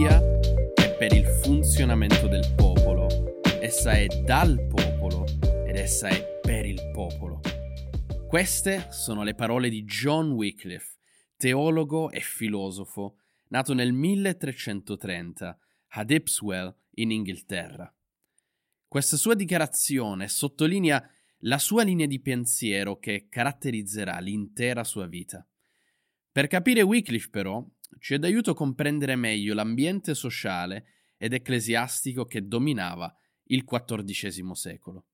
Bibbia è per il funzionamento del popolo, essa è dal popolo ed essa è per il popolo. Queste sono le parole di John Wycliffe, teologo e filosofo, nato nel 1330 ad Ipswell in Inghilterra. Questa sua dichiarazione sottolinea la sua linea di pensiero che caratterizzerà l'intera sua vita. Per capire Wycliffe, però, ci è d'aiuto comprendere meglio l'ambiente sociale ed ecclesiastico che dominava il XIV secolo.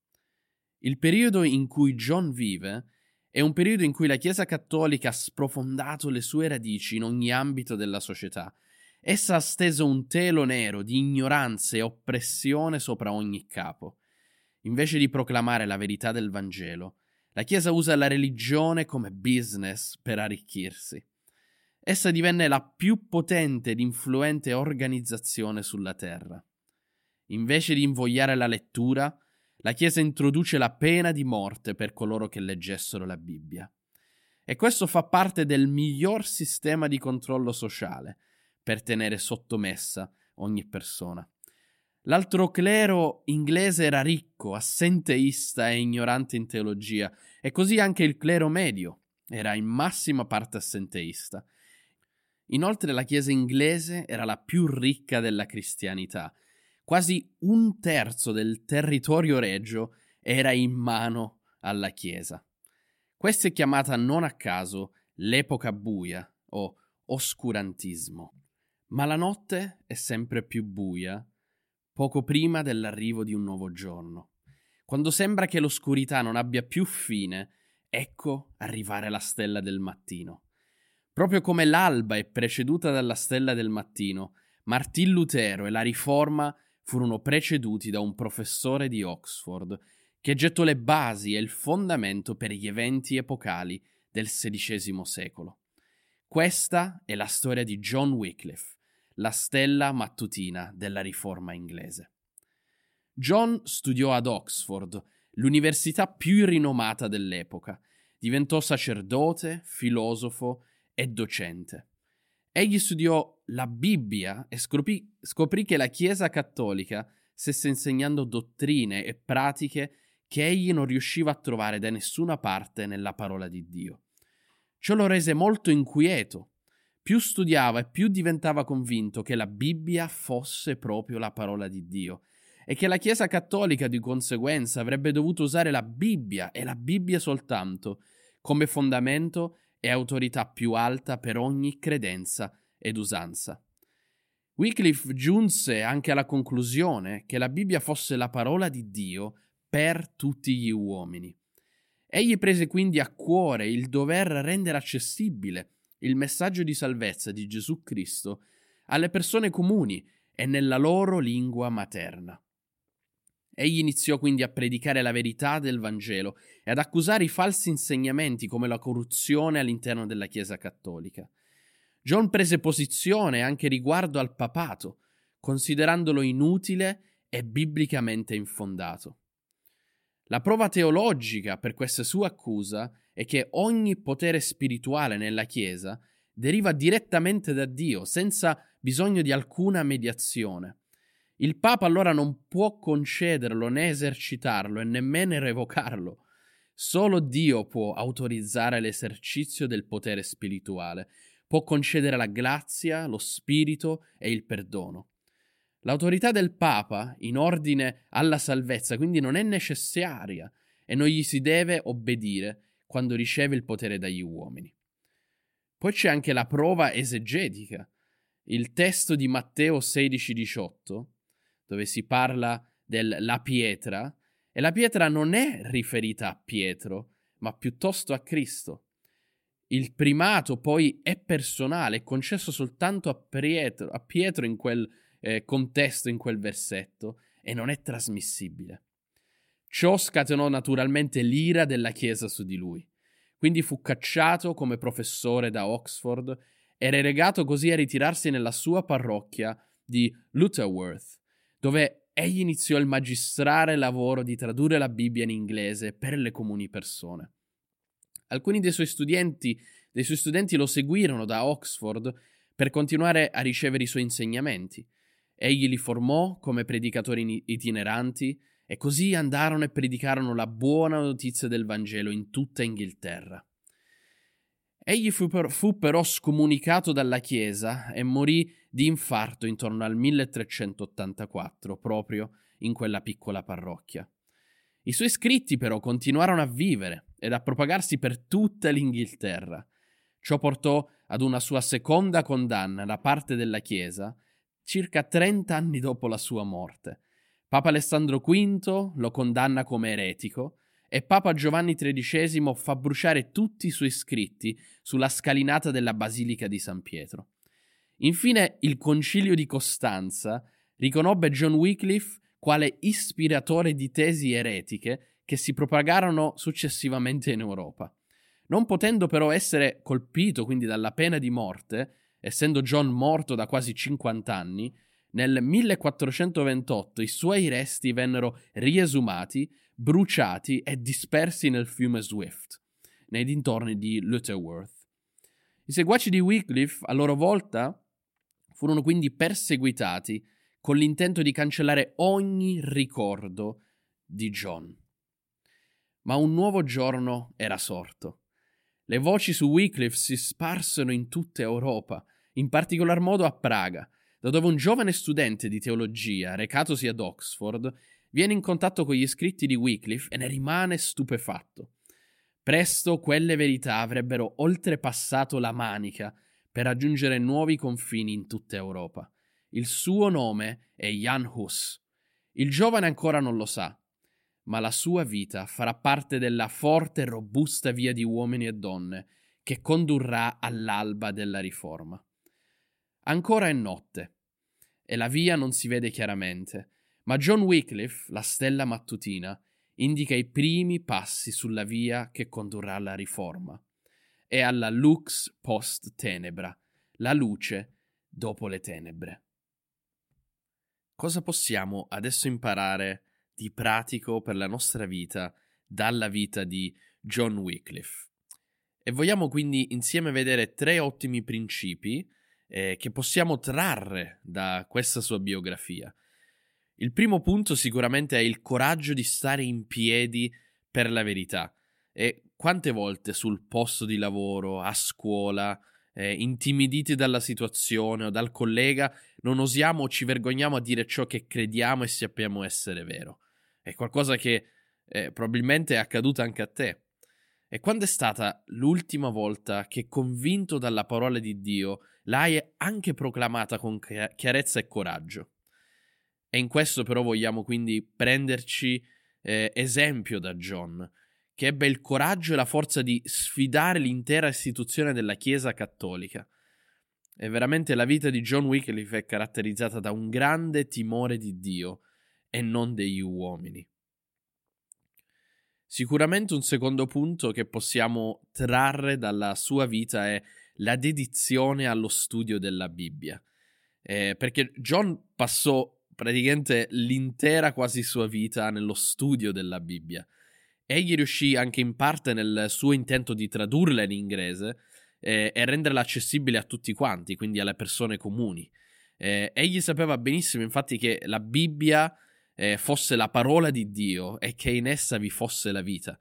Il periodo in cui John vive è un periodo in cui la Chiesa cattolica ha sprofondato le sue radici in ogni ambito della società. Essa ha steso un telo nero di ignoranza e oppressione sopra ogni capo. Invece di proclamare la verità del Vangelo, la Chiesa usa la religione come business per arricchirsi. Essa divenne la più potente ed influente organizzazione sulla Terra. Invece di invogliare la lettura, la Chiesa introduce la pena di morte per coloro che leggessero la Bibbia. E questo fa parte del miglior sistema di controllo sociale per tenere sottomessa ogni persona. L'altro clero inglese era ricco, assenteista e ignorante in teologia, e così anche il clero medio era in massima parte assenteista. Inoltre la Chiesa inglese era la più ricca della cristianità. Quasi un terzo del territorio regio era in mano alla Chiesa. Questa è chiamata non a caso l'epoca buia o oscurantismo. Ma la notte è sempre più buia poco prima dell'arrivo di un nuovo giorno. Quando sembra che l'oscurità non abbia più fine, ecco arrivare la stella del mattino. Proprio come l'alba è preceduta dalla stella del mattino, Martin Lutero e la riforma furono preceduti da un professore di Oxford che gettò le basi e il fondamento per gli eventi epocali del XVI secolo. Questa è la storia di John Wycliffe, la stella mattutina della riforma inglese. John studiò ad Oxford, l'università più rinomata dell'epoca. Diventò sacerdote, filosofo e docente. Egli studiò la Bibbia e scoprì, scoprì che la Chiesa cattolica stesse insegnando dottrine e pratiche che egli non riusciva a trovare da nessuna parte nella parola di Dio. Ciò lo rese molto inquieto più studiava e più diventava convinto che la Bibbia fosse proprio la parola di Dio e che la Chiesa cattolica di conseguenza avrebbe dovuto usare la Bibbia e la Bibbia soltanto come fondamento e autorità più alta per ogni credenza ed usanza. Wycliffe giunse anche alla conclusione che la Bibbia fosse la parola di Dio per tutti gli uomini. Egli prese quindi a cuore il dover rendere accessibile il messaggio di salvezza di Gesù Cristo alle persone comuni e nella loro lingua materna. Egli iniziò quindi a predicare la verità del Vangelo e ad accusare i falsi insegnamenti come la corruzione all'interno della Chiesa cattolica. John prese posizione anche riguardo al papato, considerandolo inutile e biblicamente infondato. La prova teologica per questa sua accusa è che ogni potere spirituale nella Chiesa deriva direttamente da Dio, senza bisogno di alcuna mediazione. Il Papa allora non può concederlo né esercitarlo e nemmeno revocarlo. Solo Dio può autorizzare l'esercizio del potere spirituale, può concedere la grazia, lo spirito e il perdono. L'autorità del Papa in ordine alla salvezza quindi non è necessaria e non gli si deve obbedire quando riceve il potere dagli uomini. Poi c'è anche la prova esegetica, il testo di Matteo 16-18, dove si parla della pietra, e la pietra non è riferita a Pietro, ma piuttosto a Cristo. Il primato poi è personale, è concesso soltanto a Pietro, a Pietro in quel eh, contesto, in quel versetto, e non è trasmissibile. Ciò scatenò naturalmente l'ira della Chiesa su di lui. Quindi fu cacciato come professore da Oxford e relegato così a ritirarsi nella sua parrocchia di Lutterworth, dove egli iniziò il magistrale lavoro di tradurre la Bibbia in inglese per le comuni persone. Alcuni dei suoi studenti, dei suoi studenti lo seguirono da Oxford, per continuare a ricevere i suoi insegnamenti. Egli li formò come predicatori itineranti e così andarono e predicarono la buona notizia del Vangelo in tutta Inghilterra. Egli fu, per, fu, però scomunicato dalla Chiesa e morì di infarto intorno al 1384, proprio in quella piccola parrocchia. I suoi scritti però continuarono a vivere ed a propagarsi per tutta l'Inghilterra. Ciò portò ad una sua seconda condanna da parte della Chiesa circa 30 anni dopo la sua morte. Papa Alessandro V lo condanna come eretico e Papa Giovanni XIII fa bruciare tutti i suoi scritti sulla scalinata della Basilica di San Pietro. Infine il Concilio di Costanza riconobbe John Wycliffe quale ispiratore di tesi eretiche che si propagarono successivamente in Europa. Non potendo però essere colpito quindi dalla pena di morte, essendo John morto da quasi 50 anni, nel 1428 i suoi resti vennero riesumati, bruciati e dispersi nel fiume Swift, nei dintorni di Lutterworth. I seguaci di Wycliffe, a loro volta, furono quindi perseguitati con l'intento di cancellare ogni ricordo di John. Ma un nuovo giorno era sorto. Le voci su Wycliffe si sparsero in tutta Europa, in particolar modo a Praga, da dove un giovane studente di teologia, recatosi ad Oxford, viene in contatto con gli scritti di Wycliffe e ne rimane stupefatto. Presto quelle verità avrebbero oltrepassato la manica per raggiungere nuovi confini in tutta Europa. Il suo nome è Jan Hus. Il giovane ancora non lo sa, ma la sua vita farà parte della forte e robusta via di uomini e donne che condurrà all'alba della riforma. Ancora è notte e la via non si vede chiaramente, ma John Wycliffe, la stella mattutina, indica i primi passi sulla via che condurrà alla riforma. È alla lux post tenebra, la luce dopo le tenebre. Cosa possiamo adesso imparare di pratico per la nostra vita dalla vita di John Wycliffe? E vogliamo quindi insieme vedere tre ottimi principi eh, che possiamo trarre da questa sua biografia. Il primo punto sicuramente è il coraggio di stare in piedi per la verità. E quante volte sul posto di lavoro, a scuola, eh, intimiditi dalla situazione o dal collega, non osiamo o ci vergogniamo a dire ciò che crediamo e sappiamo essere vero. È qualcosa che eh, probabilmente è accaduto anche a te. E quando è stata l'ultima volta che, convinto dalla parola di Dio, l'hai anche proclamata con chiarezza e coraggio? E in questo però vogliamo quindi prenderci eh, esempio da John, che ebbe il coraggio e la forza di sfidare l'intera istituzione della Chiesa cattolica. E veramente la vita di John Wycliffe è caratterizzata da un grande timore di Dio e non degli uomini. Sicuramente un secondo punto che possiamo trarre dalla sua vita è la dedizione allo studio della Bibbia. Eh, perché John passò praticamente l'intera quasi sua vita nello studio della Bibbia. Egli riuscì anche in parte nel suo intento di tradurla in inglese eh, e renderla accessibile a tutti quanti, quindi alle persone comuni. Eh, egli sapeva benissimo infatti che la Bibbia eh, fosse la parola di Dio e che in essa vi fosse la vita.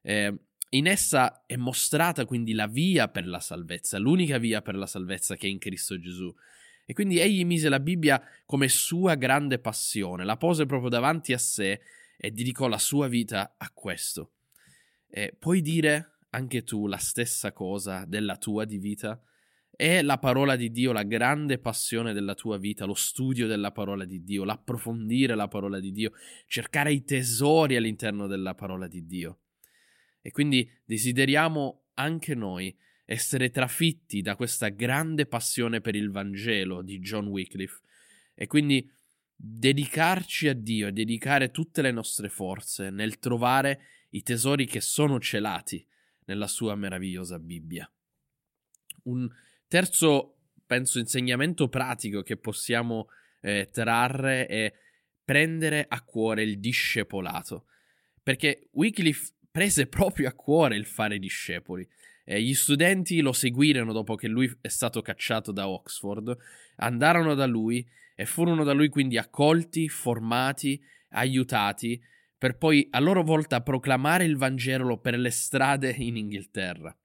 Eh, in essa è mostrata quindi la via per la salvezza, l'unica via per la salvezza che è in Cristo Gesù. E quindi egli mise la Bibbia come sua grande passione, la pose proprio davanti a sé e dedicò la sua vita a questo. E puoi dire anche tu la stessa cosa della tua di vita? È la parola di Dio la grande passione della tua vita, lo studio della parola di Dio, l'approfondire la parola di Dio, cercare i tesori all'interno della parola di Dio. E quindi desideriamo anche noi essere trafitti da questa grande passione per il Vangelo di John Wycliffe e quindi dedicarci a Dio e dedicare tutte le nostre forze nel trovare i tesori che sono celati nella sua meravigliosa Bibbia. Un terzo, penso, insegnamento pratico che possiamo eh, trarre è prendere a cuore il discepolato, perché Wycliffe prese proprio a cuore il fare discepoli Eh, gli studenti lo seguirono dopo che lui è stato cacciato da Oxford, andarono da lui e furono da lui quindi accolti, formati, aiutati, per poi a loro volta proclamare il Vangelo per le strade in Inghilterra.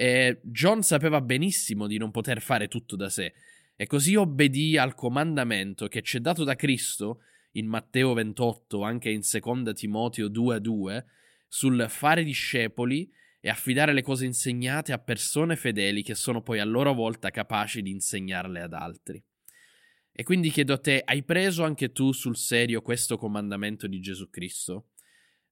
E John sapeva benissimo di non poter fare tutto da sé, e così obbedì al comandamento che ci è dato da Cristo in Matteo 28, anche in 2 Timoteo 2 sul fare discepoli e affidare le cose insegnate a persone fedeli che sono poi a loro volta capaci di insegnarle ad altri. E quindi chiedo a te, hai preso anche tu sul serio questo comandamento di Gesù Cristo?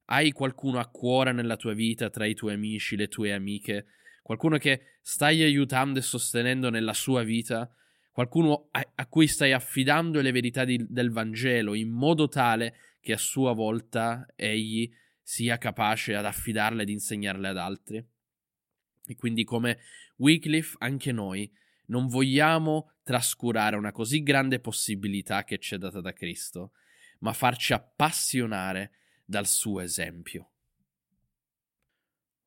Hai qualcuno a cuore nella tua vita, tra i tuoi amici, le tue amiche, qualcuno che stai aiutando e sostenendo nella sua vita, qualcuno a, a cui stai affidando le verità di, del Vangelo in modo tale che a sua volta egli sia capace ad affidarle ed insegnarle ad altri. E quindi come Wycliffe anche noi non vogliamo trascurare una così grande possibilità che ci è data da Cristo, ma farci appassionare dal suo esempio.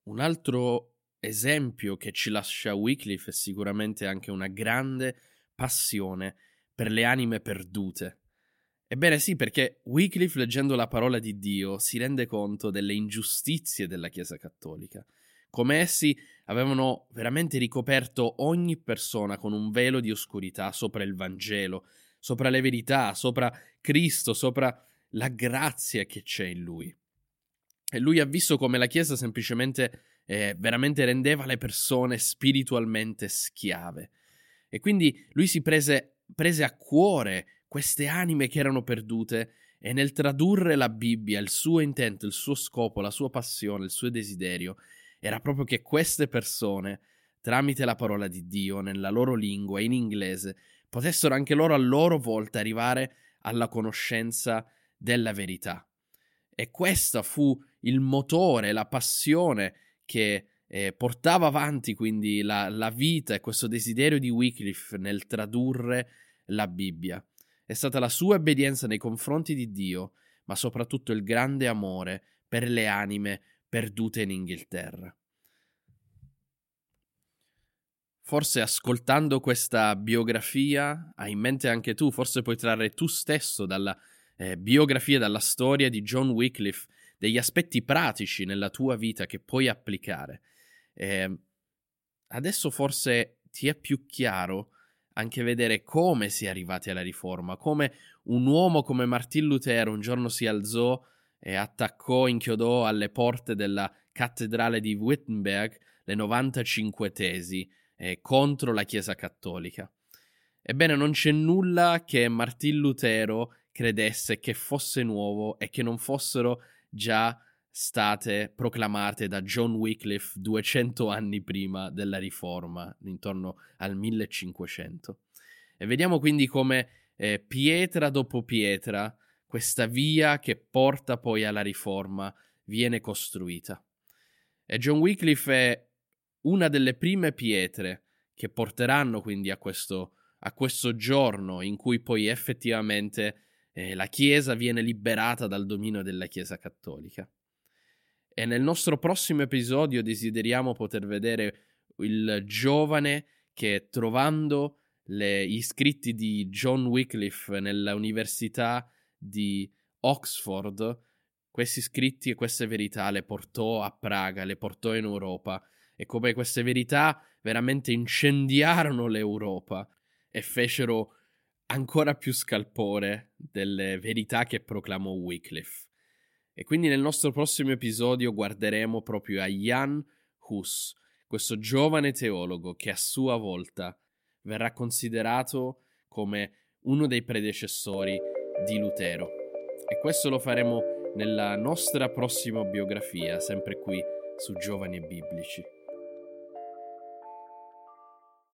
Un altro esempio che ci lascia Wycliffe è sicuramente anche una grande passione per le anime perdute Ebbene sì, perché Wycliffe, leggendo la parola di Dio, si rende conto delle ingiustizie della Chiesa cattolica, come essi avevano veramente ricoperto ogni persona con un velo di oscurità sopra il Vangelo, sopra le verità, sopra Cristo, sopra la grazia che c'è in lui. E lui ha visto come la Chiesa semplicemente eh, veramente rendeva le persone spiritualmente schiave. E quindi lui si prese, prese a cuore queste anime che erano perdute e nel tradurre la Bibbia, il suo intento, il suo scopo, la sua passione, il suo desiderio era proprio che queste persone, tramite la parola di Dio, nella loro lingua, in inglese, potessero anche loro a loro volta arrivare alla conoscenza della verità. E questo fu il motore, la passione che eh, portava avanti quindi la, la vita e questo desiderio di Wycliffe nel tradurre la Bibbia. È stata la sua obbedienza nei confronti di Dio, ma soprattutto il grande amore per le anime perdute in Inghilterra. Forse ascoltando questa biografia hai in mente anche tu, forse puoi trarre tu stesso dalla eh, biografia, dalla storia di John Wycliffe, degli aspetti pratici nella tua vita che puoi applicare. Eh, adesso forse ti è più chiaro anche vedere come si è arrivati alla riforma, come un uomo come Martin Lutero un giorno si alzò e attaccò, inchiodò alle porte della cattedrale di Wittenberg le 95 tesi eh, contro la Chiesa cattolica. Ebbene, non c'è nulla che Martin Lutero credesse che fosse nuovo e che non fossero già state proclamate da John Wycliffe 200 anni prima della riforma, intorno al 1500. E vediamo quindi come eh, pietra dopo pietra questa via che porta poi alla riforma viene costruita. E John Wycliffe è una delle prime pietre che porteranno quindi a questo, a questo giorno in cui poi effettivamente eh, la Chiesa viene liberata dal dominio della Chiesa cattolica. E nel nostro prossimo episodio desideriamo poter vedere il giovane che trovando le, gli scritti di John Wycliffe nell'università di Oxford, questi scritti e queste verità le portò a Praga, le portò in Europa e come queste verità veramente incendiarono l'Europa e fecero ancora più scalpore delle verità che proclamò Wycliffe. E quindi nel nostro prossimo episodio guarderemo proprio a Jan Hus, questo giovane teologo che a sua volta verrà considerato come uno dei predecessori di Lutero. E questo lo faremo nella nostra prossima biografia, sempre qui su Giovani Biblici.